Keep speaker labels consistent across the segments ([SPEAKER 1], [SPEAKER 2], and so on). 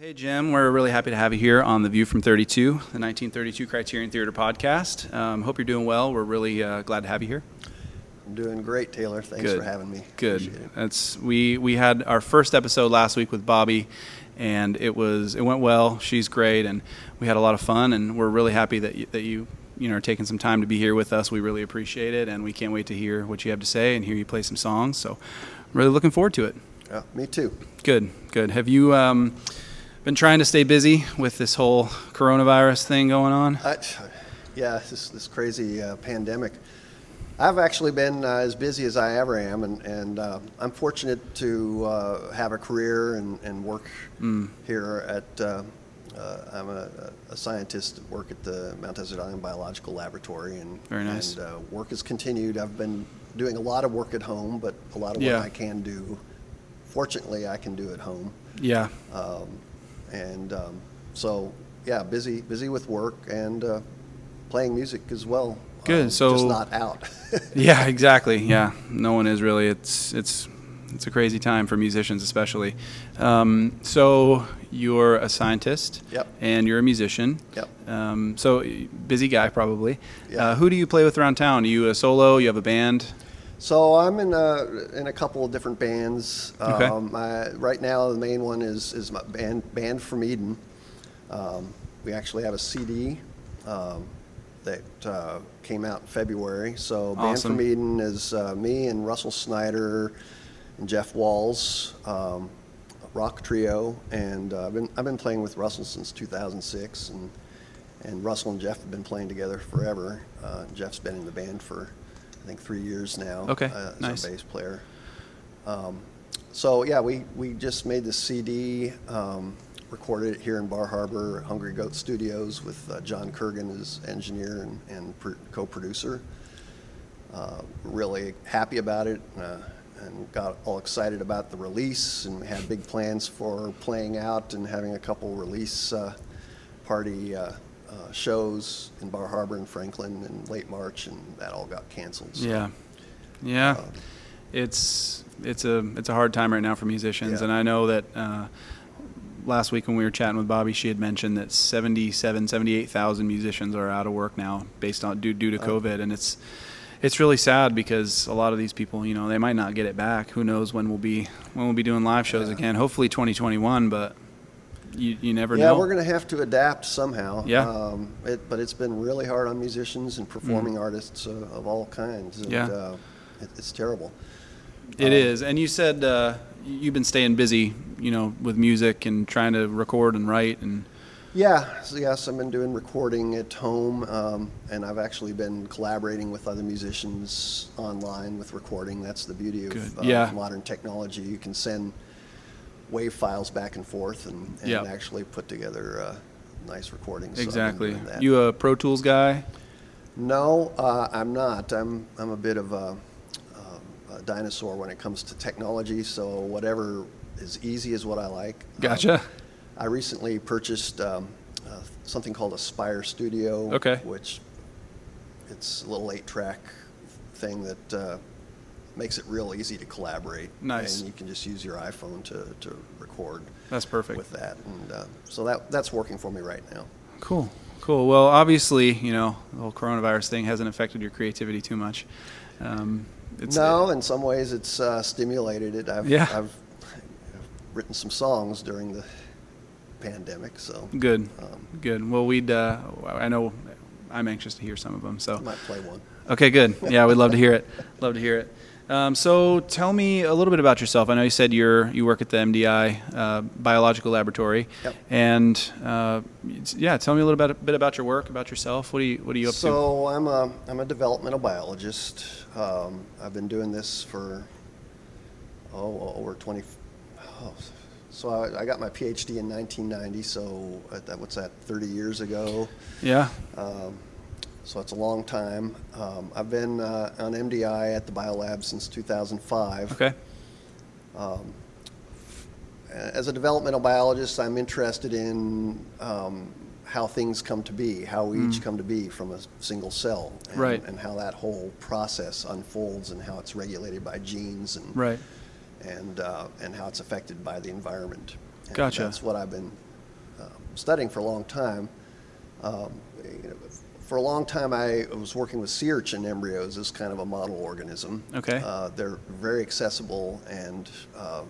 [SPEAKER 1] Hey, Jim, we're really happy to have you here on The View from 32, the 1932 Criterion Theater podcast. Um, hope you're doing well. We're really uh, glad to have you here.
[SPEAKER 2] I'm doing great, Taylor. Thanks
[SPEAKER 1] Good.
[SPEAKER 2] for having me.
[SPEAKER 1] Good. That's we we had our first episode last week with Bobby, and it was it went well. She's great, and we had a lot of fun, and we're really happy that you, that you you know are taking some time to be here with us. We really appreciate it, and we can't wait to hear what you have to say and hear you play some songs. So, I'm really looking forward to it.
[SPEAKER 2] Yeah, me too.
[SPEAKER 1] Good, good. Have you um, been trying to stay busy with this whole coronavirus thing going on?
[SPEAKER 2] I, yeah, this this crazy uh, pandemic. I've actually been uh, as busy as I ever am, and, and uh, I'm fortunate to uh, have a career and, and work
[SPEAKER 1] Mm.
[SPEAKER 2] here at. Uh, uh, I'm a, a scientist at work at the Mount Desert Island Biological Laboratory, and
[SPEAKER 1] Very nice.
[SPEAKER 2] and uh, work has continued. I've been doing a lot of work at home, but a lot of
[SPEAKER 1] Yeah.
[SPEAKER 2] what I can do, fortunately, I can do at home.
[SPEAKER 1] Yeah,
[SPEAKER 2] Um, and um, so, yeah, busy busy with work and uh, playing music as well.
[SPEAKER 1] Good,
[SPEAKER 2] Um,
[SPEAKER 1] so-
[SPEAKER 2] just not out.
[SPEAKER 1] yeah, exactly. Yeah, no one is really. It's it's it's a crazy time for musicians, especially. Um, so you're a scientist.
[SPEAKER 2] Yep.
[SPEAKER 1] And you're a musician.
[SPEAKER 2] Yep.
[SPEAKER 1] Um, so busy guy, probably.
[SPEAKER 2] Yeah.
[SPEAKER 1] Uh, who do you play with around town? Are you a solo? You have a band?
[SPEAKER 2] So I'm in a in a couple of different bands.
[SPEAKER 1] Okay.
[SPEAKER 2] Um, I, right now, the main one is is my band Banned from Eden. Um, we actually have a CD. Um, that uh, came out in February. So, Banned
[SPEAKER 1] Awesome.
[SPEAKER 2] from Eden is uh, me and Russell Snyder and Jeff Walls, um, rock trio, and uh, I've been I've been playing with Russell since 2006, and and Russell and Jeff have been playing together forever. Uh, Jeff's been in the band for I think three years now.
[SPEAKER 1] Okay,
[SPEAKER 2] uh, as
[SPEAKER 1] nice.
[SPEAKER 2] a bass player. Um, so yeah, we we just made the CD. Um, recorded it here in Bar Harbor, Hungry Goat Studios, with uh, John Kurgan as engineer and, and pr- co-producer uh, really happy about it uh, and got all excited about the release and had big plans for playing out and having a couple release uh, party uh, shows in Bar Harbor and Franklin in late March, and that all got canceled. So,
[SPEAKER 1] Yeah. Yeah.
[SPEAKER 2] um,
[SPEAKER 1] it's it's a it's a hard time right now for musicians,
[SPEAKER 2] Yeah.
[SPEAKER 1] and I know that uh, last week when we were chatting with Bobby, she had mentioned that 77, 78,000 musicians are out of work now based on due due to
[SPEAKER 2] Oh.
[SPEAKER 1] COVID, and it's it's really sad because a lot of these people, you know, they might not get it back. Who knows when we'll be when we'll be doing live shows
[SPEAKER 2] Yeah.
[SPEAKER 1] again? Hopefully 2021, but you you never
[SPEAKER 2] yeah,
[SPEAKER 1] know.
[SPEAKER 2] we're going to have to adapt somehow.
[SPEAKER 1] Yeah.
[SPEAKER 2] Um, it, but it's been really hard on musicians and performing artists uh, of all kinds. And,
[SPEAKER 1] Mm. Yeah.
[SPEAKER 2] Uh, it, it's terrible.
[SPEAKER 1] It
[SPEAKER 2] Um,
[SPEAKER 1] is, and you said uh, you've been staying busy, you know, with music and trying to record and write and.
[SPEAKER 2] Yeah, so yes, I've been doing recording at home, um, and I've actually been collaborating with other musicians online with recording. That's the beauty of uh,
[SPEAKER 1] Yeah.
[SPEAKER 2] modern technology. You can send wave files back and forth and, and
[SPEAKER 1] Yeah.
[SPEAKER 2] actually put together uh, nice recordings. So
[SPEAKER 1] Exactly.
[SPEAKER 2] that.
[SPEAKER 1] You a Pro Tools guy?
[SPEAKER 2] No, uh, I'm not. I'm I'm a bit of a, a, a dinosaur when it comes to technology. So whatever is easy is what I like. Um,
[SPEAKER 1] Gotcha.
[SPEAKER 2] I recently purchased um, uh, something called a Spire Studio,
[SPEAKER 1] Okay.
[SPEAKER 2] which it's a little eight-track thing that uh, makes it real easy to collaborate.
[SPEAKER 1] Nice.
[SPEAKER 2] And you can just use your iPhone to, to record
[SPEAKER 1] That's perfect.
[SPEAKER 2] with that, and uh, so that that's working for me right now.
[SPEAKER 1] Cool. Cool. Well, obviously, you know, the whole coronavirus thing hasn't affected your creativity too much. Um, it's,
[SPEAKER 2] no, in some ways it's uh, stimulated it. I've,
[SPEAKER 1] Yeah.
[SPEAKER 2] I've written some songs during the pandemic, so
[SPEAKER 1] Good.
[SPEAKER 2] um,
[SPEAKER 1] Good. Well, we'd. Uh, I know. I'm anxious to hear some of them. So.
[SPEAKER 2] I might play one.
[SPEAKER 1] Okay. Good. Yeah, we'd love to hear it. Love to hear it. Um, so, tell me a little bit about yourself. I know you said you're you work at the MDI uh, Biological Laboratory,
[SPEAKER 2] Yep.
[SPEAKER 1] and uh, yeah, tell me a little bit, bit about your work, about yourself. What are you What are you up to?
[SPEAKER 2] So I'm a I'm a developmental biologist. Um, I've been doing this for oh over 20. Oh, so I, I got my PhD in 1990. So that what's that? 30 years ago.
[SPEAKER 1] Yeah.
[SPEAKER 2] Um, so it's a long time. Um, I've been uh, on MDI at the biolab since 2005.
[SPEAKER 1] Okay.
[SPEAKER 2] Um, as a developmental biologist, I'm interested in um, how things come to be, how we each come to be from a single cell, and.
[SPEAKER 1] Right.
[SPEAKER 2] and how that whole process unfolds, and how it's regulated by genes, and
[SPEAKER 1] Right.
[SPEAKER 2] and uh, and how it's affected by the environment. And
[SPEAKER 1] Gotcha.
[SPEAKER 2] That's what I've been um, studying for a long time. Um, you know, for a long time, I was working with sea urchin embryos as kind of a model organism.
[SPEAKER 1] Okay.
[SPEAKER 2] Uh, they're very accessible and uh,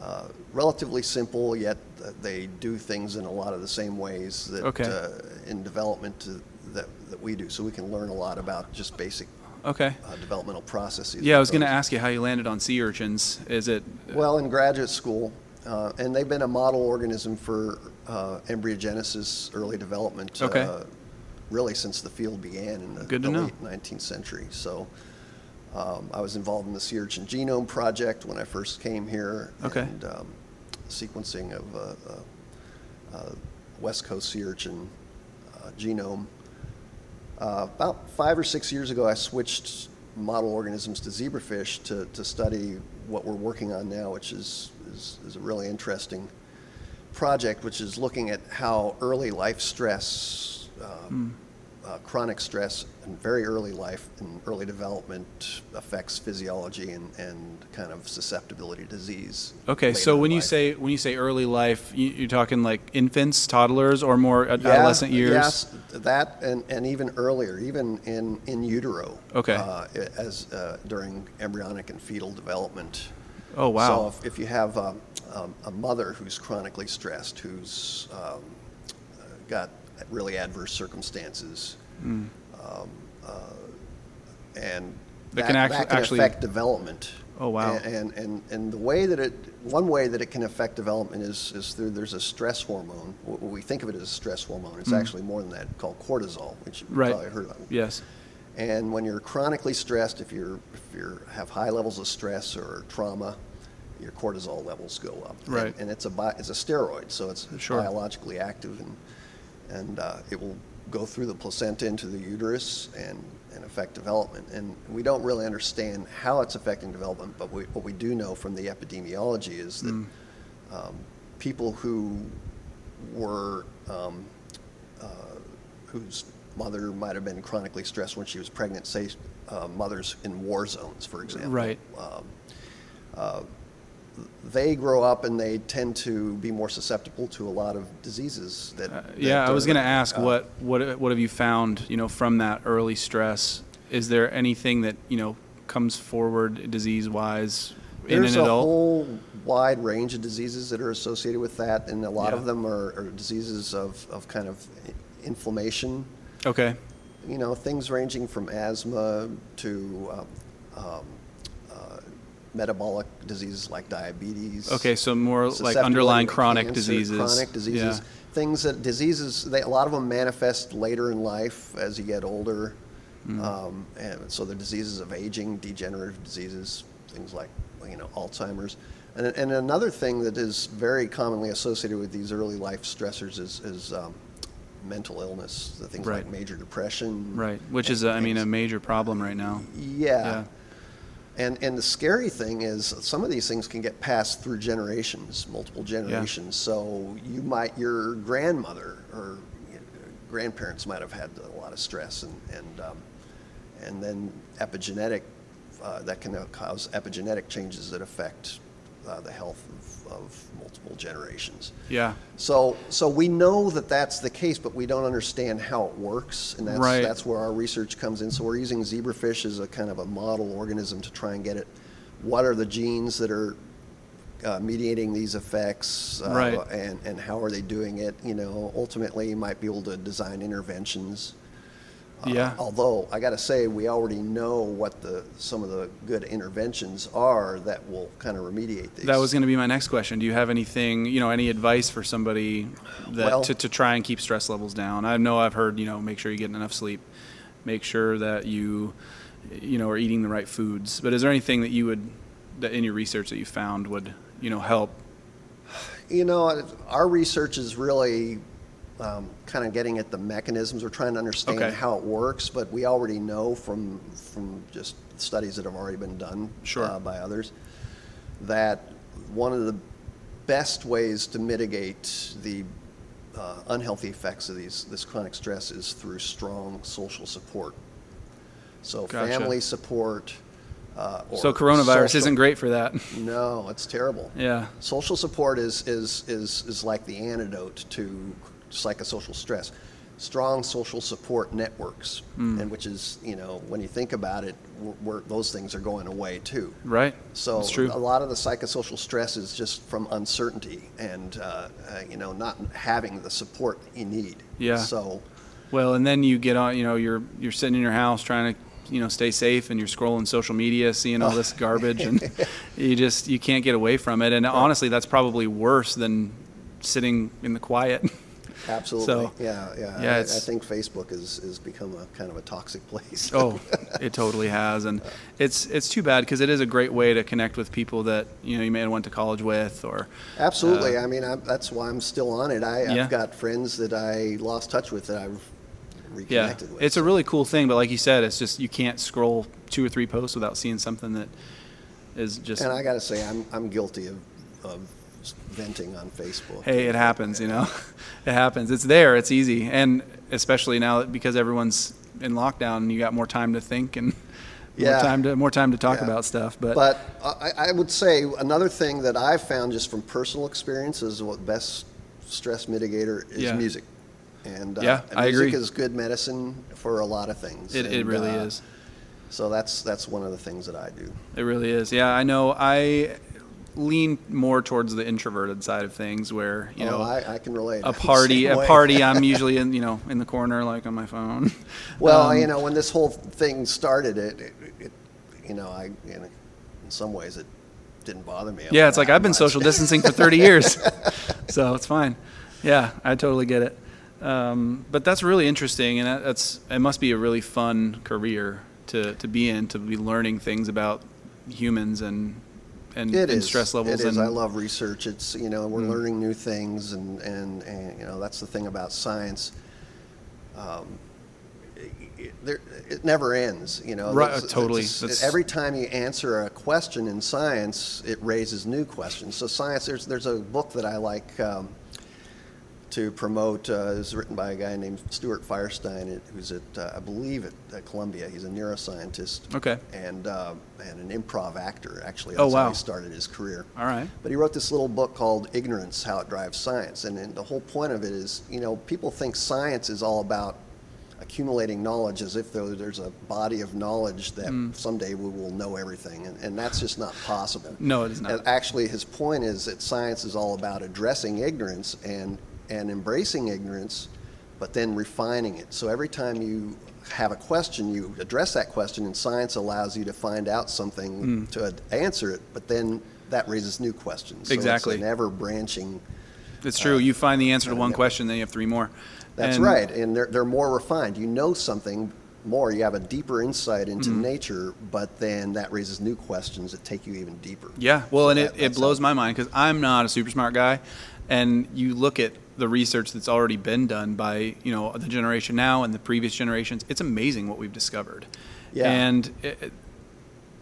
[SPEAKER 2] uh, relatively simple, yet they do things in a lot of the same ways that
[SPEAKER 1] Okay.
[SPEAKER 2] uh, in development to, that, that we do. So we can learn a lot about just basic
[SPEAKER 1] Okay.
[SPEAKER 2] uh, developmental processes.
[SPEAKER 1] Yeah, I was going to ask you how you landed on sea urchins. Is it?
[SPEAKER 2] Well, in graduate school, uh, and they've been a model organism for uh, embryogenesis, early development,
[SPEAKER 1] Okay.
[SPEAKER 2] Really since the field began in the,
[SPEAKER 1] Good to
[SPEAKER 2] the
[SPEAKER 1] know.
[SPEAKER 2] late 19th century. So um, I was involved in the sea urchin genome project when I first came here,
[SPEAKER 1] Okay.
[SPEAKER 2] and um, sequencing of uh, uh, uh, West Coast sea urchin uh, genome. Uh, about five or six years ago, I switched model organisms to zebrafish to, to study what we're working on now, which is, is, is a really interesting project, which is looking at how early life stress, uh, uh, chronic stress in very early life and early development affects physiology and, and kind of susceptibility to disease.
[SPEAKER 1] Okay, so when you
[SPEAKER 2] life.
[SPEAKER 1] say when you say early life, you, you're talking like infants, toddlers, or more
[SPEAKER 2] Yeah,
[SPEAKER 1] adolescent years.
[SPEAKER 2] Yes, that and, and even earlier, even in, in utero.
[SPEAKER 1] Okay.
[SPEAKER 2] Uh, as uh, during embryonic and fetal development.
[SPEAKER 1] Oh wow.
[SPEAKER 2] So if, if you have um, um, a mother who's chronically stressed, who's um, uh, got really adverse circumstances, um, uh, and
[SPEAKER 1] That
[SPEAKER 2] that,
[SPEAKER 1] can act-
[SPEAKER 2] that can
[SPEAKER 1] actually-
[SPEAKER 2] affect development.
[SPEAKER 1] Oh, wow.
[SPEAKER 2] And, and and and the way that it, one way that it can affect development is is through there's a stress hormone. We think of it as a stress hormone. It's actually more than that, called cortisol, which you've
[SPEAKER 1] Mm. Right.
[SPEAKER 2] probably heard of.
[SPEAKER 1] yes.
[SPEAKER 2] And when you're chronically stressed, if you're if you have high levels of stress or trauma, your cortisol levels go up. And-
[SPEAKER 1] Right.
[SPEAKER 2] And, it's a bi- it's a steroid, so it's
[SPEAKER 1] Sure.
[SPEAKER 2] biologically active, and and uh, it will go through the placenta into the uterus and and affect development. And we don't really understand how it's affecting development, but we, what we do know from the epidemiology is that
[SPEAKER 1] Mm.
[SPEAKER 2] um, people who were um, uh, whose mother might have been chronically stressed when she was pregnant, say uh, mothers in war zones, for example.
[SPEAKER 1] Right.
[SPEAKER 2] Um, uh, they grow up and they tend to be more susceptible to a lot of diseases that.
[SPEAKER 1] Uh,
[SPEAKER 2] that
[SPEAKER 1] yeah, I was going to ask
[SPEAKER 2] uh,
[SPEAKER 1] what what what have you found? You know, from that early stress, is there anything that you know comes forward disease wise in
[SPEAKER 2] There's
[SPEAKER 1] an
[SPEAKER 2] a whole wide range of diseases that are associated with that, and a lot
[SPEAKER 1] Yeah.
[SPEAKER 2] of them are, are diseases of, of kind of inflammation.
[SPEAKER 1] okay.
[SPEAKER 2] you know, things ranging from asthma to um, um, uh, metabolic diseases like diabetes.
[SPEAKER 1] Okay, so more like underlying chronic
[SPEAKER 2] cancer,
[SPEAKER 1] diseases.
[SPEAKER 2] Chronic diseases.
[SPEAKER 1] Yeah.
[SPEAKER 2] Things that diseases, they, a lot of them manifest later in life as you get older.
[SPEAKER 1] Mm.
[SPEAKER 2] Um, and so the diseases of aging, degenerative diseases, things like you know Alzheimer's. And, and another thing that is very commonly associated with these early life stressors is, is um, mental illness, the things
[SPEAKER 1] Right.
[SPEAKER 2] like major depression.
[SPEAKER 1] Right, which is uh, I mean a major problem right now.
[SPEAKER 2] yeah. And, and the scary thing is some of these things can get passed through generations, multiple generations. So you might, your grandmother or grandparents might have had a lot of stress and, and, um, and then epigenetic, uh, that can cause epigenetic changes that affect uh, the health of, of multiple generations.
[SPEAKER 1] Yeah.
[SPEAKER 2] So, so we know that that's the case, but we don't understand how it works, and that's
[SPEAKER 1] Right.
[SPEAKER 2] that's where our research comes in. So we're using zebrafish as a kind of a model organism to try and get it. what are the genes that are uh, mediating these effects, uh,
[SPEAKER 1] Right.
[SPEAKER 2] and and how are they doing it? You know, ultimately, you might be able to design interventions. Uh,
[SPEAKER 1] Yeah.
[SPEAKER 2] although I got to say, we already know what the some of the good interventions are that will kind of remediate these.
[SPEAKER 1] That was going to be my next question. Do you have anything, you know, any advice for somebody that
[SPEAKER 2] Well-
[SPEAKER 1] to, to try and keep stress levels down? I know I've heard, you know, make sure you're getting enough sleep, make sure that you, you know, are eating the right foods. But is there anything that you would, that in your research that you found would, you know, help?
[SPEAKER 2] You know, our research is really um, kind of getting at the mechanisms. We're trying to understand
[SPEAKER 1] Okay.
[SPEAKER 2] how it works, but we already know from from just studies that have already been done
[SPEAKER 1] Sure.
[SPEAKER 2] uh, by others that one of the best ways to mitigate the uh, unhealthy effects of these this chronic stress is through strong social support. So
[SPEAKER 1] Gotcha.
[SPEAKER 2] family support, Uh, or
[SPEAKER 1] So coronavirus
[SPEAKER 2] social-
[SPEAKER 1] isn't great for that.
[SPEAKER 2] No, it's terrible.
[SPEAKER 1] yeah.
[SPEAKER 2] Social support is, is, is, is like the antidote to psychosocial stress. Strong social support networks,
[SPEAKER 1] Hmm.
[SPEAKER 2] and which is, you know, when you think about it, we're, we're, those things are going away too.
[SPEAKER 1] Right.
[SPEAKER 2] So a lot of the psychosocial stress is just from uncertainty and, uh, uh, you know, not having the support you need.
[SPEAKER 1] Yeah.
[SPEAKER 2] So,
[SPEAKER 1] Well, and then you get on, you know, you're you're sitting in your house trying to, you know, stay safe, and you're scrolling social media, seeing all this garbage, and you just you can't get away from it. And honestly, that's probably worse than sitting in the quiet.
[SPEAKER 2] absolutely.
[SPEAKER 1] So,
[SPEAKER 2] yeah, yeah.
[SPEAKER 1] yeah,
[SPEAKER 2] I, I think Facebook has, has become a kind of a toxic place.
[SPEAKER 1] oh, it totally has, and it's it's too bad because it is a great way to connect with people that you know you may have went to college with, or
[SPEAKER 2] Absolutely.
[SPEAKER 1] Uh,
[SPEAKER 2] I mean, I, that's why I'm still on it. I,
[SPEAKER 1] Yeah.
[SPEAKER 2] I've got friends that I lost touch with that I've
[SPEAKER 1] yeah,
[SPEAKER 2] reconnected with.
[SPEAKER 1] it's a really cool thing. But like you said, it's just you can't scroll two or three posts without seeing something that is just
[SPEAKER 2] and I got to say, I'm, I'm guilty of, of venting on Facebook.
[SPEAKER 1] hey, it happens, you know. it happens. It's there. It's easy, and especially now because everyone's in lockdown, you got more time to think and
[SPEAKER 2] Yeah.
[SPEAKER 1] more time to more time to talk
[SPEAKER 2] Yeah.
[SPEAKER 1] about stuff. But,
[SPEAKER 2] But I, I would say another thing that I've found just from personal experience is what best stress mitigator is
[SPEAKER 1] Yeah.
[SPEAKER 2] music. And uh,
[SPEAKER 1] Yeah,
[SPEAKER 2] and
[SPEAKER 1] I
[SPEAKER 2] music
[SPEAKER 1] agree.
[SPEAKER 2] is good medicine for a lot of things.
[SPEAKER 1] it, it really
[SPEAKER 2] uh,
[SPEAKER 1] is.
[SPEAKER 2] So that's that's one of the things that I do.
[SPEAKER 1] It really is. Yeah, I know. I lean more towards the introverted side of things, where you
[SPEAKER 2] oh,
[SPEAKER 1] know.
[SPEAKER 2] I, I can relate.
[SPEAKER 1] a party, a party. I'm usually in, you know, in the corner, like on my phone.
[SPEAKER 2] Well,
[SPEAKER 1] Um,
[SPEAKER 2] you know, when this whole thing started, it, it, it you know, I, in, in some ways, it didn't bother me.
[SPEAKER 1] Yeah, it's like I've been
[SPEAKER 2] much.
[SPEAKER 1] social distancing for 30 years, so it's fine. Yeah, I totally get it. Um, but that's really interesting, and that, that's it must be a really fun career to, to be in, to be learning things about humans and and,
[SPEAKER 2] It
[SPEAKER 1] and
[SPEAKER 2] is.
[SPEAKER 1] stress levels.
[SPEAKER 2] It is.
[SPEAKER 1] and
[SPEAKER 2] I love research. It's you know we're
[SPEAKER 1] Mm.
[SPEAKER 2] learning new things, and, and and you know that's the thing about science. Um, it, it, there, it never ends. You know.
[SPEAKER 1] Right,
[SPEAKER 2] It's-
[SPEAKER 1] totally.
[SPEAKER 2] it's-
[SPEAKER 1] That's-
[SPEAKER 2] every time you answer a question in science, it raises new questions. So science. There's there's a book that I like. Um, to promote uh, is written by a guy named Stuart Firestein, who's at uh, I believe at, at Columbia. He's a neuroscientist
[SPEAKER 1] Okay.
[SPEAKER 2] and uh, and an improv actor. Actually,
[SPEAKER 1] Oh,
[SPEAKER 2] that's how he started his career.
[SPEAKER 1] All right.
[SPEAKER 2] But he wrote this little book called Ignorance How It Drives Science. And, and the whole point of it is, you know, people think science is all about accumulating knowledge as if there's a body of knowledge that
[SPEAKER 1] Mm.
[SPEAKER 2] someday we will know everything. And, and that's just not possible.
[SPEAKER 1] No, it is not.
[SPEAKER 2] And actually, his point is that science is all about addressing ignorance and, and embracing ignorance, but then refining it. So every time you have a question, you address that question, and science allows you to find out something
[SPEAKER 1] Mm.
[SPEAKER 2] to answer it, but then that raises new questions. So
[SPEAKER 1] Exactly.
[SPEAKER 2] It's an ever branching.
[SPEAKER 1] It's true. you find the answer to
[SPEAKER 2] uh,
[SPEAKER 1] one question, then you have three more.
[SPEAKER 2] That's
[SPEAKER 1] And-
[SPEAKER 2] right. And they're, they're more refined. You know something more, you have a deeper insight into
[SPEAKER 1] Mm-hmm.
[SPEAKER 2] nature, but then that raises new questions that take you even deeper.
[SPEAKER 1] Yeah, well,
[SPEAKER 2] So
[SPEAKER 1] and
[SPEAKER 2] that-
[SPEAKER 1] it, it blows my mind because I'm not a super smart guy, and you look at the research that's already been done by you know the generation now and the previous generations. It's amazing what we've discovered,
[SPEAKER 2] Yeah.
[SPEAKER 1] and it, it-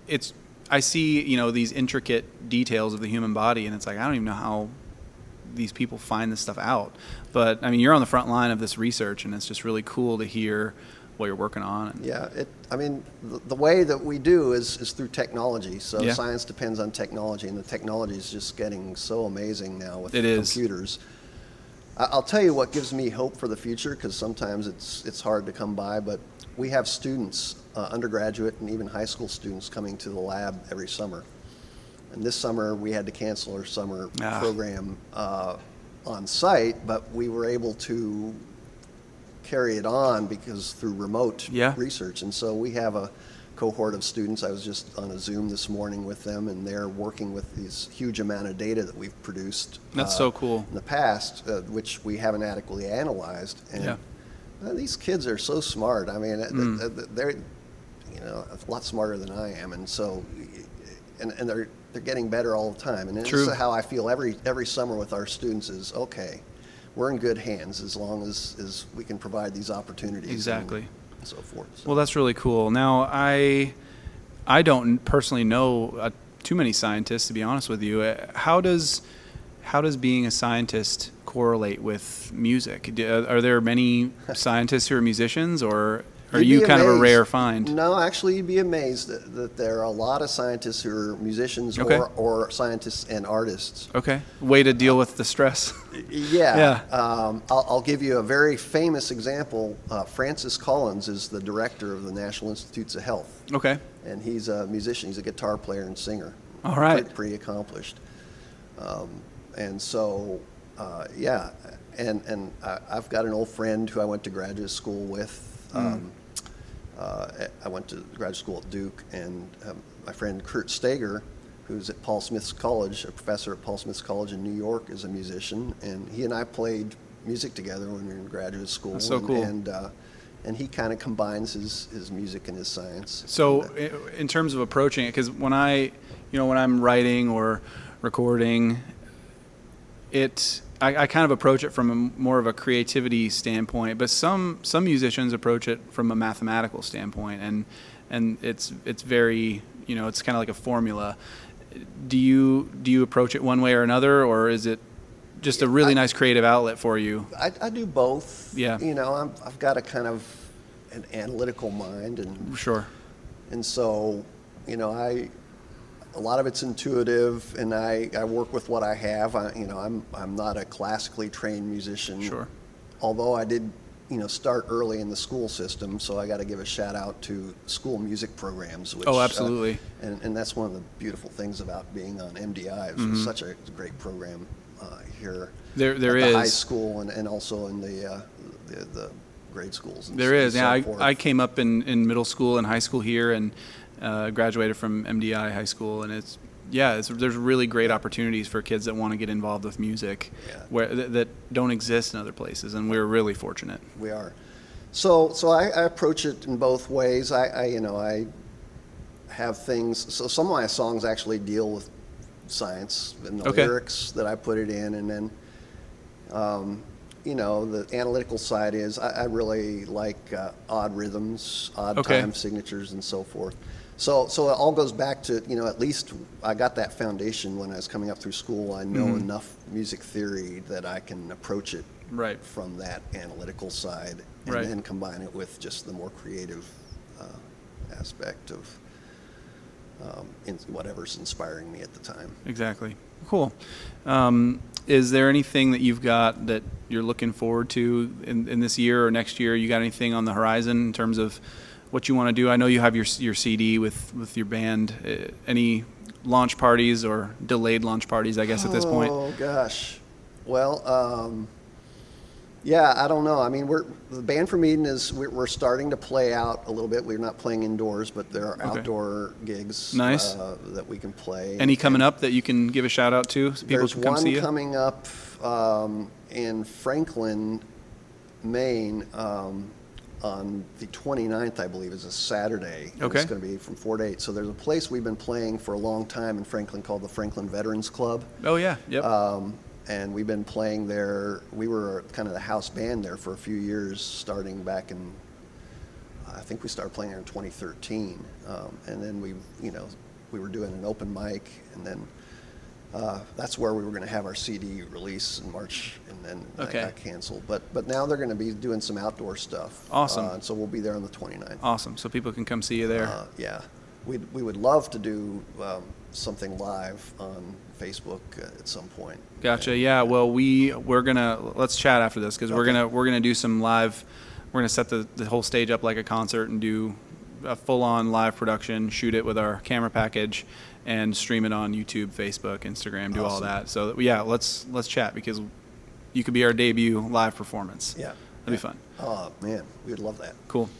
[SPEAKER 1] it's I see you know these intricate details of the human body, and it's like I don't even know how these people find this stuff out. But I mean, you're on the front line of this research, and it's just really cool to hear what you're working on. And,
[SPEAKER 2] Yeah, it, I mean, the, the way that we do is, is through technology. So
[SPEAKER 1] Yeah.
[SPEAKER 2] science depends on technology, and the technology is just getting so amazing now with
[SPEAKER 1] It is.
[SPEAKER 2] computers. I, I'll tell you what gives me hope for the future, because sometimes it's, it's hard to come by, but we have students, uh, undergraduate and even high school students, coming to the lab every summer. And this summer, we had to cancel our summer
[SPEAKER 1] Ah.
[SPEAKER 2] program uh, on site, but we were able to carry it on because through remote
[SPEAKER 1] Yeah.
[SPEAKER 2] research. And so we have a cohort of students. I was just on a Zoom this morning with them, and they're working with these huge amount of data that we've produced.
[SPEAKER 1] That's
[SPEAKER 2] uh,
[SPEAKER 1] so cool.
[SPEAKER 2] In the past, uh, which we haven't adequately analyzed. And
[SPEAKER 1] Yeah.
[SPEAKER 2] uh, these kids are so smart. I mean, uh,
[SPEAKER 1] Mm.
[SPEAKER 2] th- they're you know a lot smarter than I am, and so and, and they're they're getting better all the time. And this is how I feel every every summer with our students is okay. We're in good hands as long as, as we can provide these opportunities.
[SPEAKER 1] Exactly.
[SPEAKER 2] And so forth. So-
[SPEAKER 1] Well, that's really cool. Now, I I don't personally know uh, too many scientists, to be honest with you. Uh, How does how does being a scientist correlate with music? Do, uh, are there many scientists who are musicians, or Or are you kind of a rare find?
[SPEAKER 2] No, actually, you'd be amazed that, that there are a lot of scientists who are musicians
[SPEAKER 1] Okay.
[SPEAKER 2] or, or scientists and artists.
[SPEAKER 1] Okay. Way to deal with the stress.
[SPEAKER 2] Yeah.
[SPEAKER 1] Yeah.
[SPEAKER 2] Um, I'll, I'll give you a very famous example. Uh, Francis Collins is the director of the National Institutes of Health,
[SPEAKER 1] Okay.
[SPEAKER 2] and he's a musician. He's a guitar player and singer.
[SPEAKER 1] All right.
[SPEAKER 2] Pretty, pretty accomplished. Um, and so, uh, yeah, and and I, I've got an old friend who I went to graduate school with.
[SPEAKER 1] Hmm.
[SPEAKER 2] Um, uh, I went to graduate school at Duke, and um, my friend Kurt Stager, who's at Paul Smith's College, a professor at Paul Smith's College in New York, is a musician, and he and I played music together when we were in graduate school.
[SPEAKER 1] That's so
[SPEAKER 2] and,
[SPEAKER 1] cool.
[SPEAKER 2] And, uh, and he kind of combines his, his music and his science.
[SPEAKER 1] So, in terms of approaching it, because when I, you know, when I'm writing or recording, it I, I kind of approach it from a, more of a creativity standpoint. But some some musicians approach it from a mathematical standpoint, and and it's it's very you know it's kind of like a formula. Do you do you approach it one way or another, or is it just a really
[SPEAKER 2] I-
[SPEAKER 1] nice creative outlet for you?
[SPEAKER 2] I, I do both.
[SPEAKER 1] Yeah.
[SPEAKER 2] You know, I'm, I've got a kind of an analytical mind, and
[SPEAKER 1] Sure.
[SPEAKER 2] and so, you know, I a lot of it's intuitive, and I, I work with what I have. I, you know, I'm I'm not a classically trained musician.
[SPEAKER 1] Sure.
[SPEAKER 2] Although I did, you know, start early in the school system, so I got to give a shout out to school music programs. Which,
[SPEAKER 1] Oh,
[SPEAKER 2] uh,
[SPEAKER 1] absolutely.
[SPEAKER 2] and, and that's one of the beautiful things about being on MDI. It's
[SPEAKER 1] Mm-hmm.
[SPEAKER 2] such a great program uh, here.
[SPEAKER 1] There- there
[SPEAKER 2] at the high school and, and also in the, uh, the the grade schools. And
[SPEAKER 1] There is. Yeah, I. I came up in, in middle school and high school here, and uh, graduated from MDI high school, and it's yeah, it's, there's really great opportunities for kids that want to get involved with music,
[SPEAKER 2] Yeah.
[SPEAKER 1] where that, that don't exist in other places, and we're really fortunate.
[SPEAKER 2] We are. So, so I, I approach it in both ways. I, I, you know, I have things. So some of my songs actually deal with science and the
[SPEAKER 1] Okay.
[SPEAKER 2] lyrics that I put it in, and then, um, you know, the analytical side is I, I really like uh, odd rhythms, odd
[SPEAKER 1] Okay.
[SPEAKER 2] time signatures, and so forth. So, so it all goes back to you know at least I got that foundation when I was coming up through school. I know
[SPEAKER 1] Mm-hmm.
[SPEAKER 2] enough music theory that I can approach it
[SPEAKER 1] Right.
[SPEAKER 2] from that analytical side and
[SPEAKER 1] Right.
[SPEAKER 2] then combine it with just the more creative uh, aspect of um, in, whatever's inspiring me at the time.
[SPEAKER 1] Exactly. Cool. Um, is there anything that you've got that you're looking forward to in, in this year or next year? You got anything on the horizon in terms of what you want to do? I know you have your your CD with with your band. Uh, any launch parties or delayed launch parties? I guess at this point.
[SPEAKER 2] Oh gosh, well, um, yeah, I don't know. I mean, we're the Banned from Eden is we're, we're starting to play out a little bit. We're not playing indoors, but there are
[SPEAKER 1] Okay.
[SPEAKER 2] outdoor gigs
[SPEAKER 1] Nice.
[SPEAKER 2] uh, that we can play.
[SPEAKER 1] Any coming up that you can give a shout out to? So people can come see you.
[SPEAKER 2] coming up um, in Franklin, Maine, um, on the 29th, I believe, is a Saturday. And
[SPEAKER 1] Okay.
[SPEAKER 2] It's going to be from 4 to 8. So there's a place we've been playing for a long time in Franklin called the Franklin Veterans Club.
[SPEAKER 1] oh yeah. Yep.
[SPEAKER 2] Um, and we've been playing there. We were kind of the house band there for a few years, starting back in, I think we started playing there in 2013. Um, and then we, you know, we were doing an open mic, and then uh, that's where we were going to have our CD release in March, and then
[SPEAKER 1] Okay.
[SPEAKER 2] that got canceled. But but now they're going to be doing some outdoor stuff.
[SPEAKER 1] Awesome.
[SPEAKER 2] Uh, and so we'll be there on the 29th.
[SPEAKER 1] awesome. So people can come see you there.
[SPEAKER 2] Uh, yeah, we we would love to do um, something live on Facebook uh, at some point.
[SPEAKER 1] Gotcha. Yeah. Well, we we're gonna let's chat after this because we're gonna we're gonna do some live. We're gonna set the, the whole stage up like a concert and do a full-on live production. Shoot it with our camera package and stream it on YouTube, Facebook, Instagram. Do all that. So yeah, let's let's chat because you could be our debut live performance.
[SPEAKER 2] Yeah.
[SPEAKER 1] That'd be fun.
[SPEAKER 2] Oh man, we would love that.
[SPEAKER 1] Cool.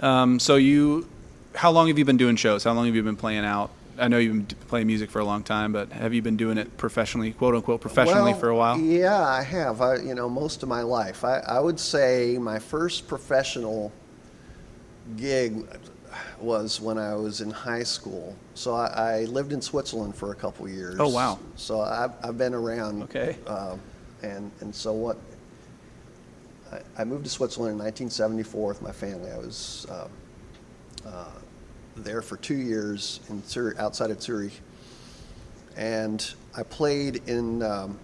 [SPEAKER 1] Um, so you, how long have you been doing shows? How long have you been playing out? I know you've been playing music for a long time, but have you been doing it professionally, quote unquote, professionally
[SPEAKER 2] Well,
[SPEAKER 1] for a while?
[SPEAKER 2] Yeah, I have. I, you know, most of my life. I, I would say my first professional gig was when I was in high school. So I, I lived in Switzerland for a couple years.
[SPEAKER 1] Oh, wow.
[SPEAKER 2] So I've, I've been around.
[SPEAKER 1] Okay.
[SPEAKER 2] Um, and and so what? I, I moved to Switzerland in 1974 with my family. I was uh, uh, there for two years in Zurich, outside of Zurich, and I played in um,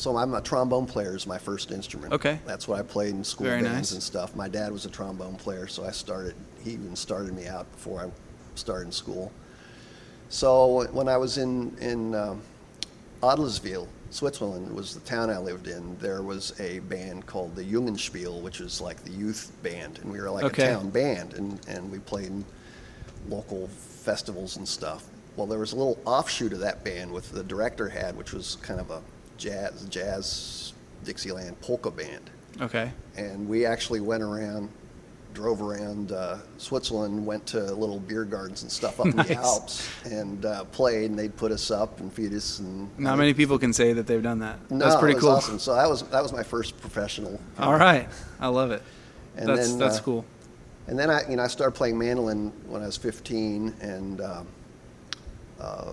[SPEAKER 2] so I'm a trombone player is my first instrument.
[SPEAKER 1] Okay.
[SPEAKER 2] That's what I played in school
[SPEAKER 1] Very
[SPEAKER 2] bands
[SPEAKER 1] nice.
[SPEAKER 2] and stuff. My dad was a trombone player, so I started. He even started me out before I started in school. So when I was in in um, Adliswil, Switzerland, was the town I lived in. There was a band called the Jungenspiel, which is like the youth band, and we were like
[SPEAKER 1] Okay.
[SPEAKER 2] a town band, and and we played in local festivals and stuff. Well, there was a little offshoot of that band with the director had, which was kind of a jazz jazz Dixieland polka band
[SPEAKER 1] Okay.
[SPEAKER 2] and we actually went around, drove around uh, Switzerland, went to little beer gardens and stuff up in the Alps, and uh, played. And they'd put us up and feed us. And
[SPEAKER 1] Not many people can say that they've done that.
[SPEAKER 2] No,
[SPEAKER 1] That's pretty cool.
[SPEAKER 2] awesome. So that was that was my first professional.
[SPEAKER 1] All right. I love it.
[SPEAKER 2] And
[SPEAKER 1] that's
[SPEAKER 2] then,
[SPEAKER 1] that's
[SPEAKER 2] uh,
[SPEAKER 1] cool.
[SPEAKER 2] And then I, you know, I started playing mandolin when I was 15, and um, uh,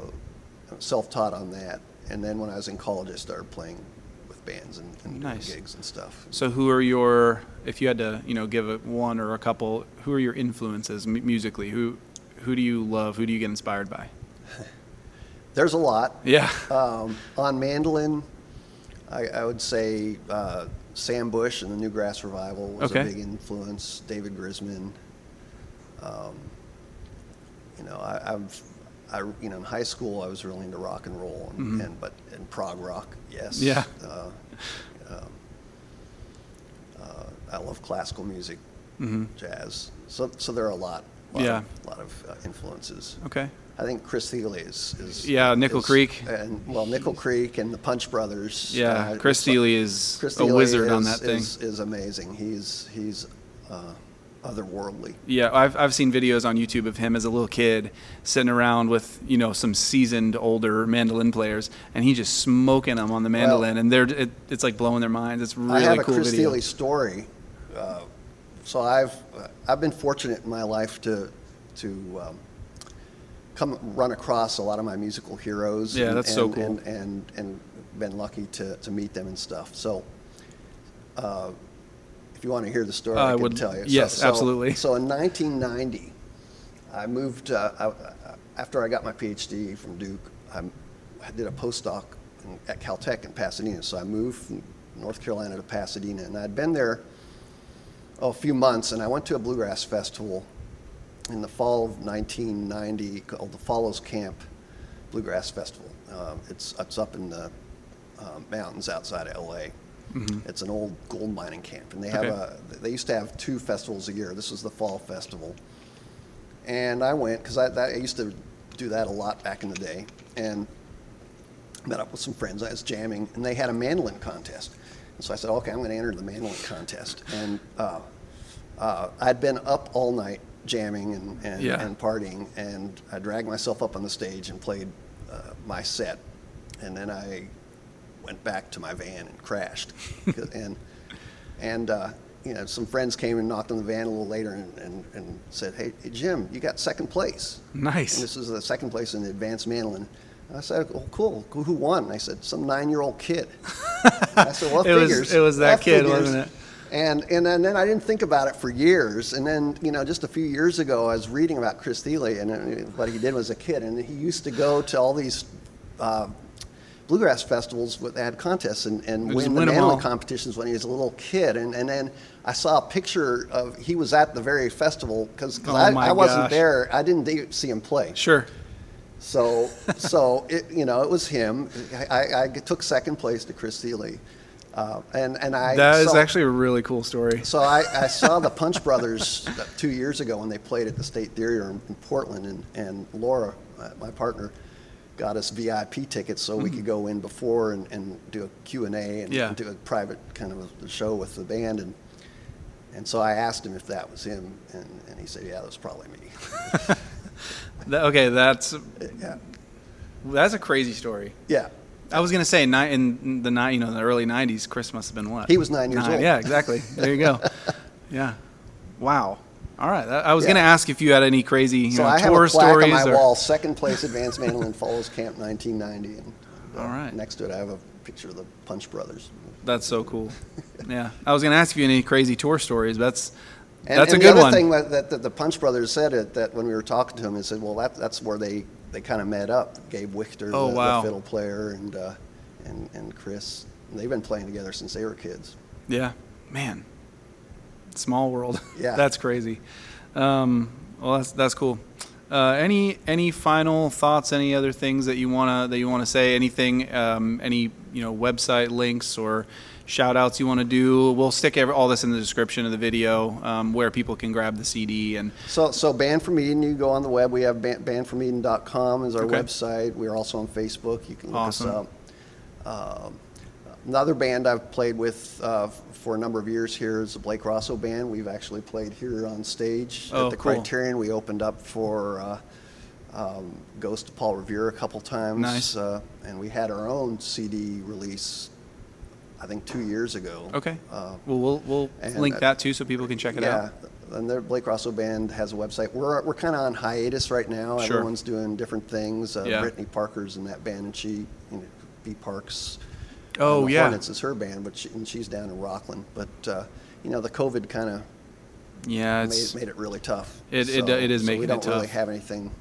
[SPEAKER 2] self-taught on that. And then when I was in college, I started playing with bands and, and
[SPEAKER 1] Nice.
[SPEAKER 2] gigs and stuff.
[SPEAKER 1] So who are your if you had to, you know, give a one or a couple, who are your influences mu- musically? Who who do you love? Who do you get inspired by?
[SPEAKER 2] There's a lot.
[SPEAKER 1] Yeah.
[SPEAKER 2] Um, on mandolin, I, I would say uh, Sam Bush and the Newgrass Revival was
[SPEAKER 1] Okay.
[SPEAKER 2] a big influence. David Grisman. Um, you know, I, I've, I, you know, in high school I was really into rock and roll, and,
[SPEAKER 1] Mhm.
[SPEAKER 2] and but and prog rock, yes.
[SPEAKER 1] Yeah.
[SPEAKER 2] Uh, um, uh, I love classical music,
[SPEAKER 1] hmm
[SPEAKER 2] jazz. So, so there are a lot, lot
[SPEAKER 1] Yeah.
[SPEAKER 2] of, lot of uh, influences.
[SPEAKER 1] Okay.
[SPEAKER 2] I think Chris Thiele is, is
[SPEAKER 1] Yeah, Nickel
[SPEAKER 2] is-
[SPEAKER 1] Creek.
[SPEAKER 2] and well, Nickel Creek and the Punch Brothers.
[SPEAKER 1] Yeah.
[SPEAKER 2] uh,
[SPEAKER 1] Chris Thiele is
[SPEAKER 2] Chris
[SPEAKER 1] a
[SPEAKER 2] Thiele
[SPEAKER 1] wizard on that thing.
[SPEAKER 2] Is, is amazing. He's he's uh, otherworldly.
[SPEAKER 1] Yeah, I've I've seen videos on YouTube of him as a little kid sitting around with you know some seasoned older mandolin players, and he's just smoking them on the mandolin, and they're it, it's like blowing their minds. It's really cool.
[SPEAKER 2] I have a
[SPEAKER 1] cool
[SPEAKER 2] Chris
[SPEAKER 1] video.
[SPEAKER 2] Thiele story. Uh, so I've I've been fortunate in my life to to um, come run across a lot of my musical heroes.
[SPEAKER 1] Yeah,
[SPEAKER 2] and,
[SPEAKER 1] that's so
[SPEAKER 2] and-
[SPEAKER 1] cool.
[SPEAKER 2] And, and and been lucky to to meet them and stuff. So. Uh, if you want to hear the story,
[SPEAKER 1] I
[SPEAKER 2] I can
[SPEAKER 1] would-
[SPEAKER 2] tell you.
[SPEAKER 1] yes, absolutely.
[SPEAKER 2] So in 1990, I moved, uh, I, after I got my PhD from Duke, I I did a postdoc in, at Caltech in Pasadena. So I moved from North Carolina to Pasadena, and I'd been there oh, a few months, and I went to a bluegrass festival in the fall of 1990 called the Follows Camp Bluegrass Festival. Um, it's, it's up in the um, mountains outside of LA. It's an old gold mining camp, and they have
[SPEAKER 1] Okay.
[SPEAKER 2] a. They used to have two festivals a year. This was the fall festival, and I went because I, that, I used to do that a lot back in the day, and met up with some friends. I was jamming, and they had a mandolin contest. And so I said, okay, I'm going to enter the mandolin contest. And uh, uh, I'd been up all night jamming and, and,
[SPEAKER 1] Yeah.
[SPEAKER 2] and partying, and I dragged myself up on the stage and played uh, my set. And then I went back to my van and crashed. and and uh, you know, some friends came and knocked on the van a little later and, and, and said, hey, hey, Jim, you got second place.
[SPEAKER 1] Nice.
[SPEAKER 2] And this is the second place in the advanced mandolin. And I said, oh, cool. Who won? And I said, some nine-year-old kid. I said, well,
[SPEAKER 1] It was- it was that kid,
[SPEAKER 2] figures."
[SPEAKER 1] wasn't it?
[SPEAKER 2] And, and then, then I didn't think about it for years. And then, you know, just a few years ago, I was reading about Chris Thiele and uh, what he did as a kid. And he used to go to all these uh, bluegrass festivals that had contests and, and win the mandolin competitions when he was a little kid. And, and then I saw a picture of, he was at the very festival because
[SPEAKER 1] Oh
[SPEAKER 2] I, I wasn't there. I didn't see him play.
[SPEAKER 1] Sure.
[SPEAKER 2] So, so it, you know, it was him. I, I took second place to Chris Thiele. Uh, and, and I
[SPEAKER 1] That is
[SPEAKER 2] saw-
[SPEAKER 1] actually a really cool story.
[SPEAKER 2] so I, I saw the Punch Brothers two years ago when they played at the State Theater in, in Portland, and, and Laura, my partner, got us VIP tickets so we could hmm. go in before and, and do a Q and A and
[SPEAKER 1] Yeah.
[SPEAKER 2] do a private kind of a show with the band. And, and so I asked him if that was him, and, and he said, yeah, that was probably me.
[SPEAKER 1] That- okay, that's
[SPEAKER 2] yeah.
[SPEAKER 1] that's a crazy story.
[SPEAKER 2] Yeah.
[SPEAKER 1] I was gonna say ni- in the ni- you know the early '90s, Chris must have been what?
[SPEAKER 2] He was nine years old.
[SPEAKER 1] Yeah, exactly. There you go. yeah. Wow. All right. I was
[SPEAKER 2] Yeah.
[SPEAKER 1] gonna ask if you had any crazy you
[SPEAKER 2] So
[SPEAKER 1] know,
[SPEAKER 2] I have
[SPEAKER 1] tour
[SPEAKER 2] a plaque on
[SPEAKER 1] stories
[SPEAKER 2] my
[SPEAKER 1] or.
[SPEAKER 2] wall, second place advanced mandolin Follows Camp 1990. And, uh,
[SPEAKER 1] All right.
[SPEAKER 2] Next to it, I have a picture of the Punch Brothers.
[SPEAKER 1] That's so cool. Yeah. I was gonna ask if you had any crazy tour stories. That's
[SPEAKER 2] And,
[SPEAKER 1] that's
[SPEAKER 2] and
[SPEAKER 1] a good
[SPEAKER 2] the other
[SPEAKER 1] one.
[SPEAKER 2] thing that, that, the Punch Brothers said it, that when we were talking to him, they said, well, that, that's where they, they kind of met up. Gabe Witcher,
[SPEAKER 1] Oh,
[SPEAKER 2] the,
[SPEAKER 1] wow.
[SPEAKER 2] the fiddle player, and, uh, and, and Chris. they've been playing together since they were kids.
[SPEAKER 1] Yeah, man, small world.
[SPEAKER 2] Yeah.
[SPEAKER 1] that's crazy. Um, well, that's that's cool. Uh, any any final thoughts? Any other things that you wanna that you wanna say? Anything? Um, any you know website links or shout outs you want to do? We'll stick every, all this in the description of the video um, where people can grab the CD and
[SPEAKER 2] So, so Banned from Eden, you go on the web. We have ban- bannedfromeden.com is our
[SPEAKER 1] Okay.
[SPEAKER 2] website. We're also on Facebook. You can look
[SPEAKER 1] Awesome.
[SPEAKER 2] us up. Um, another band I've played with uh, for a number of years here is the Blake Rosso Band. We've actually played here on stage
[SPEAKER 1] Oh,
[SPEAKER 2] at the
[SPEAKER 1] cool.
[SPEAKER 2] Criterion. We opened up for uh, um, Ghost of Paul Revere a couple times.
[SPEAKER 1] Nice.
[SPEAKER 2] Uh, and we had our own CD release, I think, two years ago.
[SPEAKER 1] okay.
[SPEAKER 2] Uh,
[SPEAKER 1] well, we'll we'll link
[SPEAKER 2] uh,
[SPEAKER 1] that too so people can check it
[SPEAKER 2] yeah,
[SPEAKER 1] out. Yeah.
[SPEAKER 2] And the Blake Rosso band has a website. We're we're kind of on hiatus right now.
[SPEAKER 1] Sure.
[SPEAKER 2] Everyone's doing different things. Uh,
[SPEAKER 1] Yeah.
[SPEAKER 2] Brittany Parker's in that band, and she, you know, B Parks.
[SPEAKER 1] Oh,
[SPEAKER 2] the
[SPEAKER 1] yeah.
[SPEAKER 2] Hornets is her band, but she, and she's down in Rockland. But uh, you know, the COVID kind of
[SPEAKER 1] Yeah,
[SPEAKER 2] made,
[SPEAKER 1] it's
[SPEAKER 2] made it really tough.
[SPEAKER 1] It- it- it is
[SPEAKER 2] so
[SPEAKER 1] making
[SPEAKER 2] we don't really have anything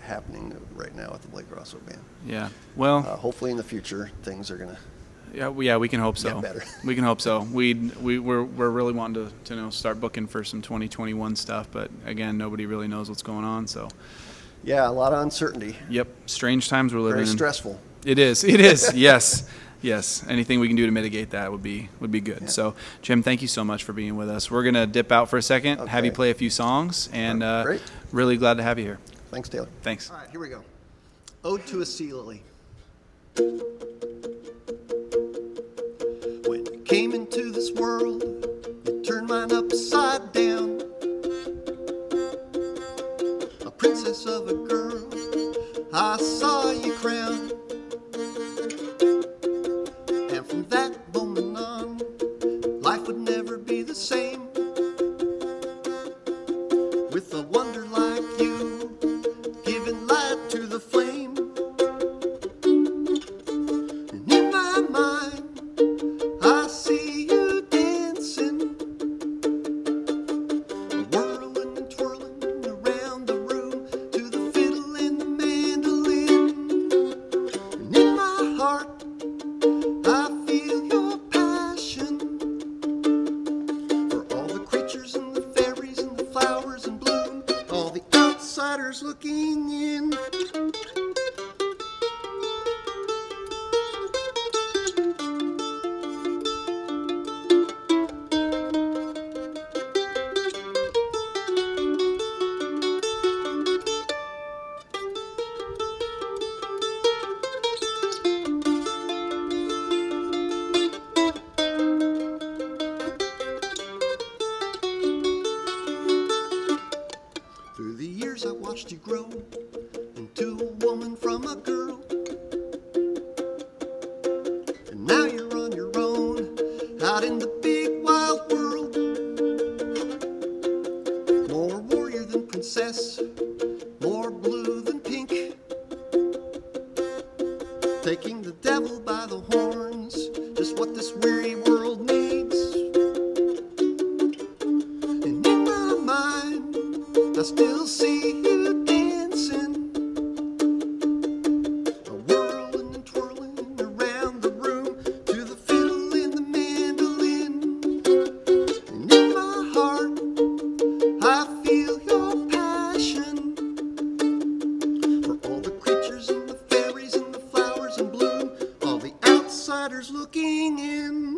[SPEAKER 2] happening right now with the Blake Rosso band.
[SPEAKER 1] yeah. Well,
[SPEAKER 2] Uh, hopefully, in the future, things are gonna.
[SPEAKER 1] Yeah, we- yeah, we can hope so.
[SPEAKER 2] Better.
[SPEAKER 1] we can hope so. We we we're we're really wanting to to you know start booking for some 2021 stuff, but again, nobody really knows what's going on. So,
[SPEAKER 2] Yeah, a lot of uncertainty.
[SPEAKER 1] yep, strange times we're living
[SPEAKER 2] Very
[SPEAKER 1] in.
[SPEAKER 2] Very stressful.
[SPEAKER 1] It is. It is. yes. Yes. Anything we can do to mitigate that would be would be good.
[SPEAKER 2] Yeah.
[SPEAKER 1] So, Jim, thank you so much for being with us. We're gonna dip out for a second, have you play a few songs, and uh,
[SPEAKER 2] Great.
[SPEAKER 1] really glad to have you here.
[SPEAKER 2] Thanks, Taylor.
[SPEAKER 1] Thanks.
[SPEAKER 2] All right, here we go. Ode to a Sea Lily. When you came into this world, you turned mine upside down. A princess of a girl, I saw you crown. Outsiders looking in.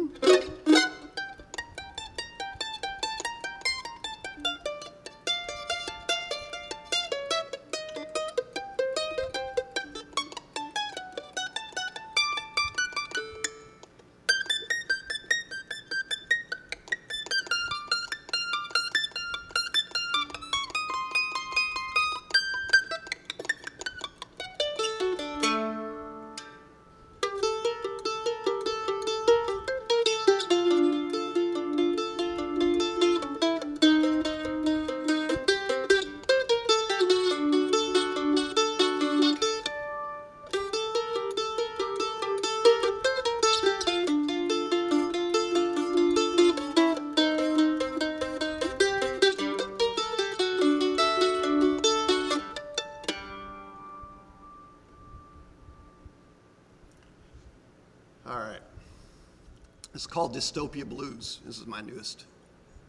[SPEAKER 2] Called Dystopia Blues. This is my newest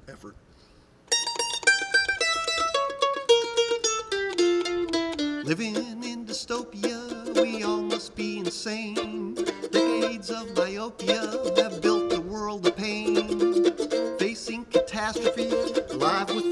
[SPEAKER 2] effort. Living in dystopia, we all must be insane. Decades of myopia have built the world of pain. Facing catastrophe, alive without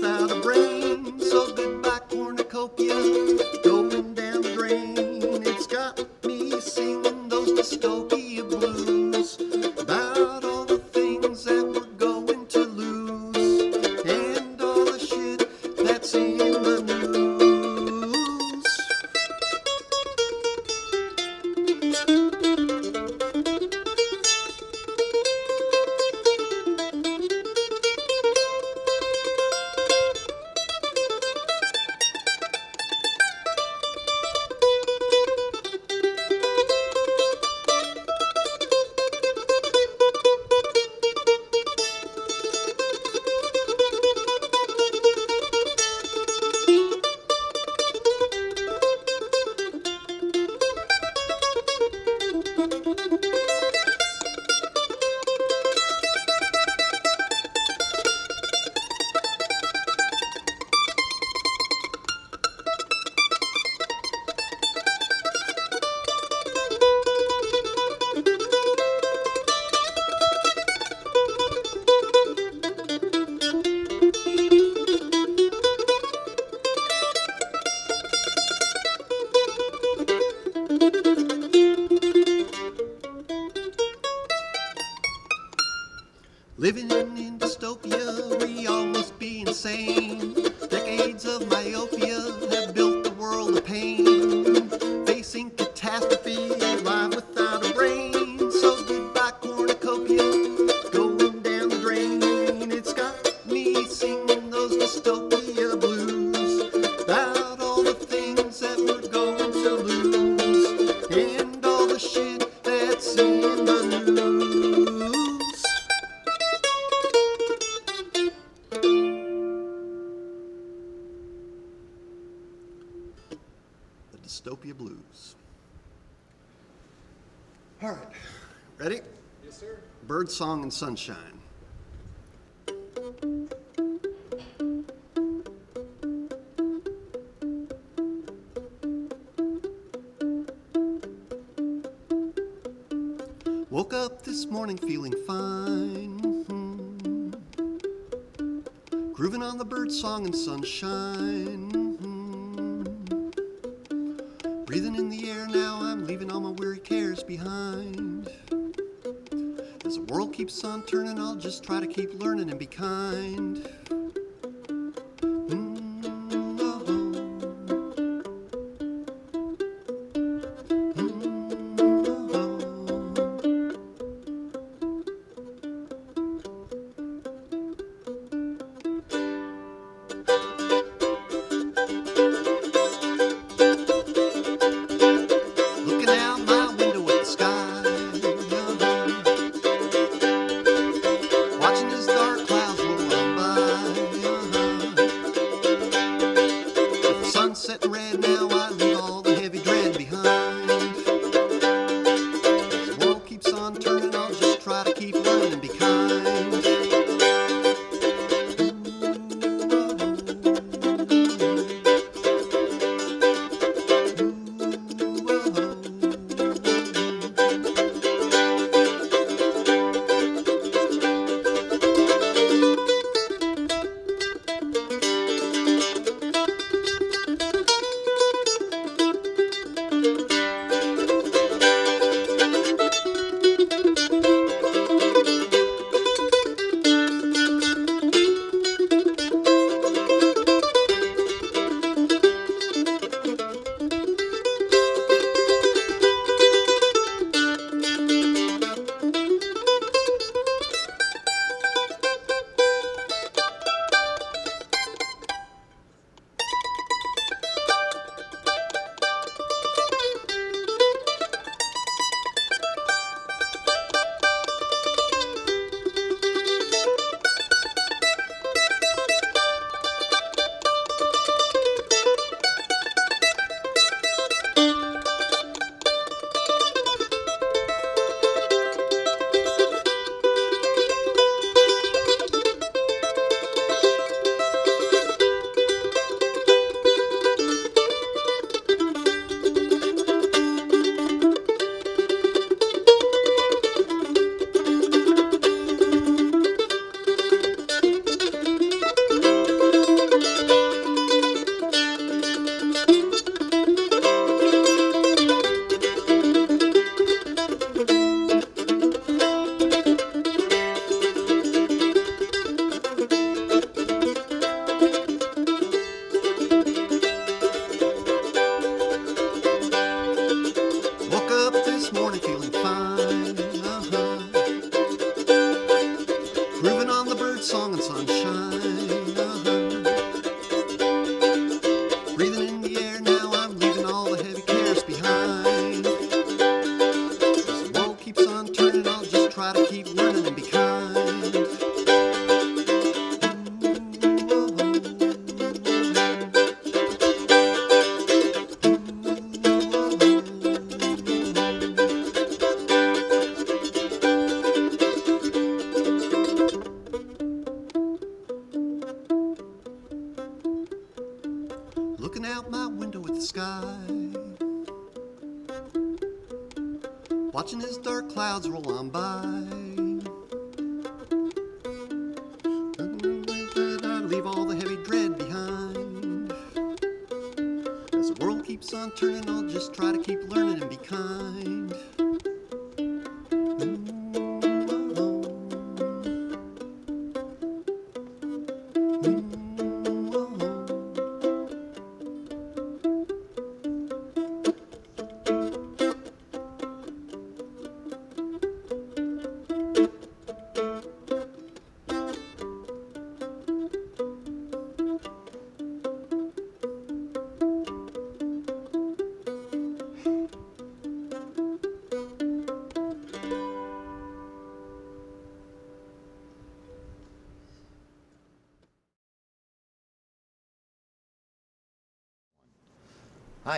[SPEAKER 2] and Sunshine. Woke up this morning feeling fine. mhm. Grooving on the bird song and sunshine. mhm. Breathing in the air now, I'm leaving all my weary cares behind. World keeps on turning, I'll just try to keep learning and be kind.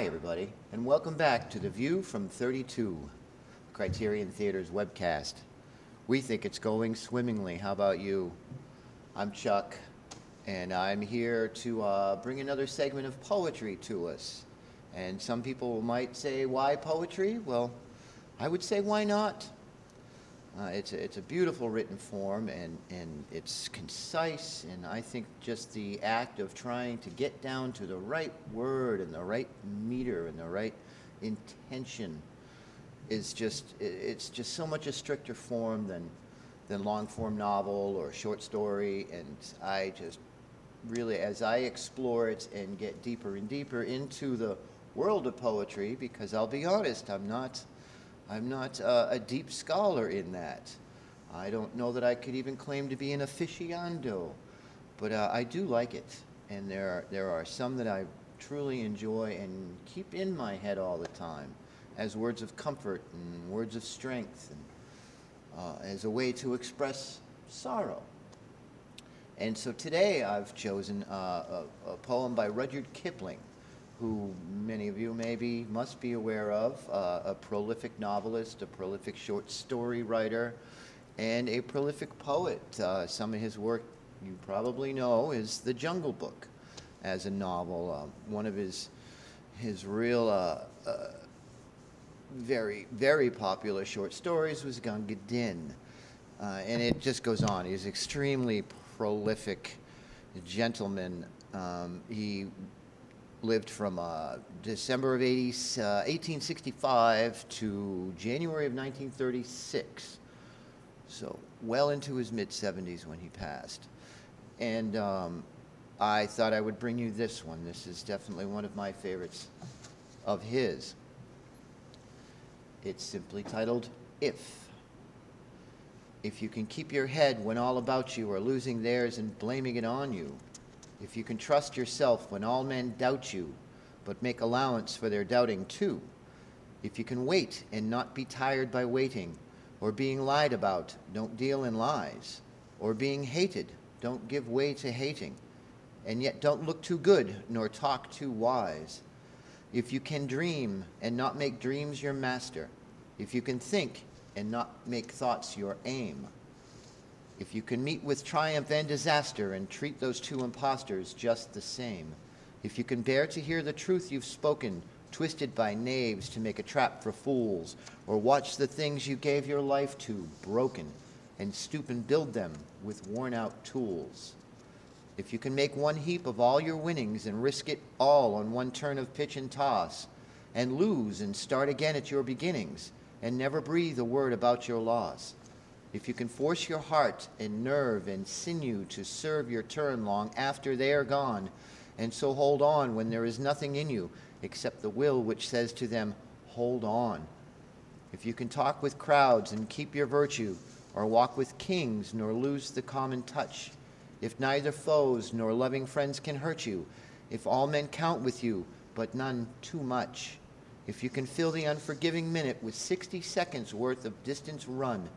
[SPEAKER 3] Hi, everybody, and welcome back to The View from 32, Criterion Theater's webcast. We think it's going swimmingly. How about you? I'm Chuck, and I'm here to uh, bring another segment of poetry to us. And some people might say, why poetry? Well, I would say, why not? Uh, it's, a, it's a beautiful written form and, and it's concise, and I think just the act of trying to get down to the right word and the right meter and the right intention is just, it's just so much a stricter form than, than long form novel or short story, and I just really, as I explore it and get deeper and deeper into the world of poetry, because I'll be honest, I'm not. I'm not uh, a deep scholar in that. I don't know that I could even claim to be an aficionado, but uh, I do like it. And there are, there are some that I truly enjoy and keep in my head all the time as words of comfort and words of strength and uh, as a way to express sorrow. And so today I've chosen uh, a, a poem by Rudyard Kipling, who many of you maybe must be aware of, uh, a prolific novelist, a prolific short story writer, and a prolific poet. Uh, some of his work you probably know is The Jungle Book as a novel. Uh, one of his, his real uh, uh, very, very popular short stories was Gunga Din. Uh, and it just goes on. He's extremely prolific gentleman. Um, he lived from uh, December of 80, uh, 1865 to January of 1936. So well into his mid 70s when he passed. And um, I thought I would bring you this one. This is definitely one of my favorites of his. It's simply titled If. If you can keep your head when all about you are losing theirs and blaming it on you, if you can trust yourself when all men doubt you, but make allowance for their doubting too, if you can wait and not be tired by waiting, or being lied about, don't deal in lies, or being hated, don't give way to hating, and yet don't look too good nor talk too wise. If you can dream and not make dreams your master, if you can think and not make thoughts your aim, if you can meet with triumph and disaster and treat those two impostors just the same, if you can bear to hear the truth you've spoken, twisted by knaves to make a trap for fools, or watch the things you gave your life to broken, and stoop and build them with worn out tools. If you can make one heap of all your winnings and risk it all on one turn of pitch and toss, and lose and start again at your beginnings, and never breathe a word about your loss. If you can force your heart and nerve and sinew to serve your turn long after they are gone, and so hold on when there is nothing in you except the will which says to them, Hold on. If you can talk with crowds and keep your virtue, or walk with kings nor lose the common touch, if neither foes nor loving friends can hurt you, if all men count with you, but none too much, if you can fill the unforgiving minute with 60 seconds worth of distance run,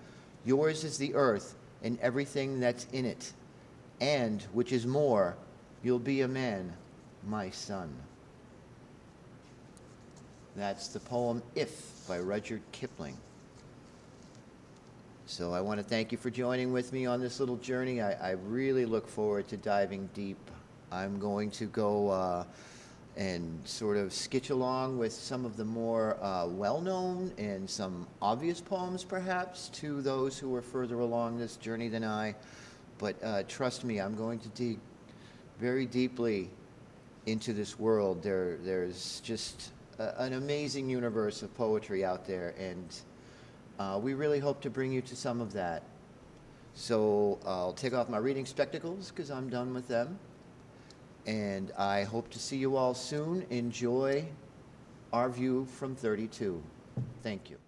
[SPEAKER 3] Yours is the earth and everything that's in it. And, which is more, you'll be a man, my son. That's the poem If by Rudyard Kipling. So I want to thank you for joining with me on this little journey. I, I really look forward to diving deep. I'm going to go uh, and sort of sketch along with some of the more uh, well-known and some obvious poems, perhaps, to those who are further along this journey than I. But uh, trust me, I'm going to dig very deeply into this world. There, there's just a, an amazing universe of poetry out there, and uh, we really hope to bring you to some of that. So I'll take off my reading spectacles because I'm done with them. And I hope to see you all soon. Enjoy our view from 32. Thank you.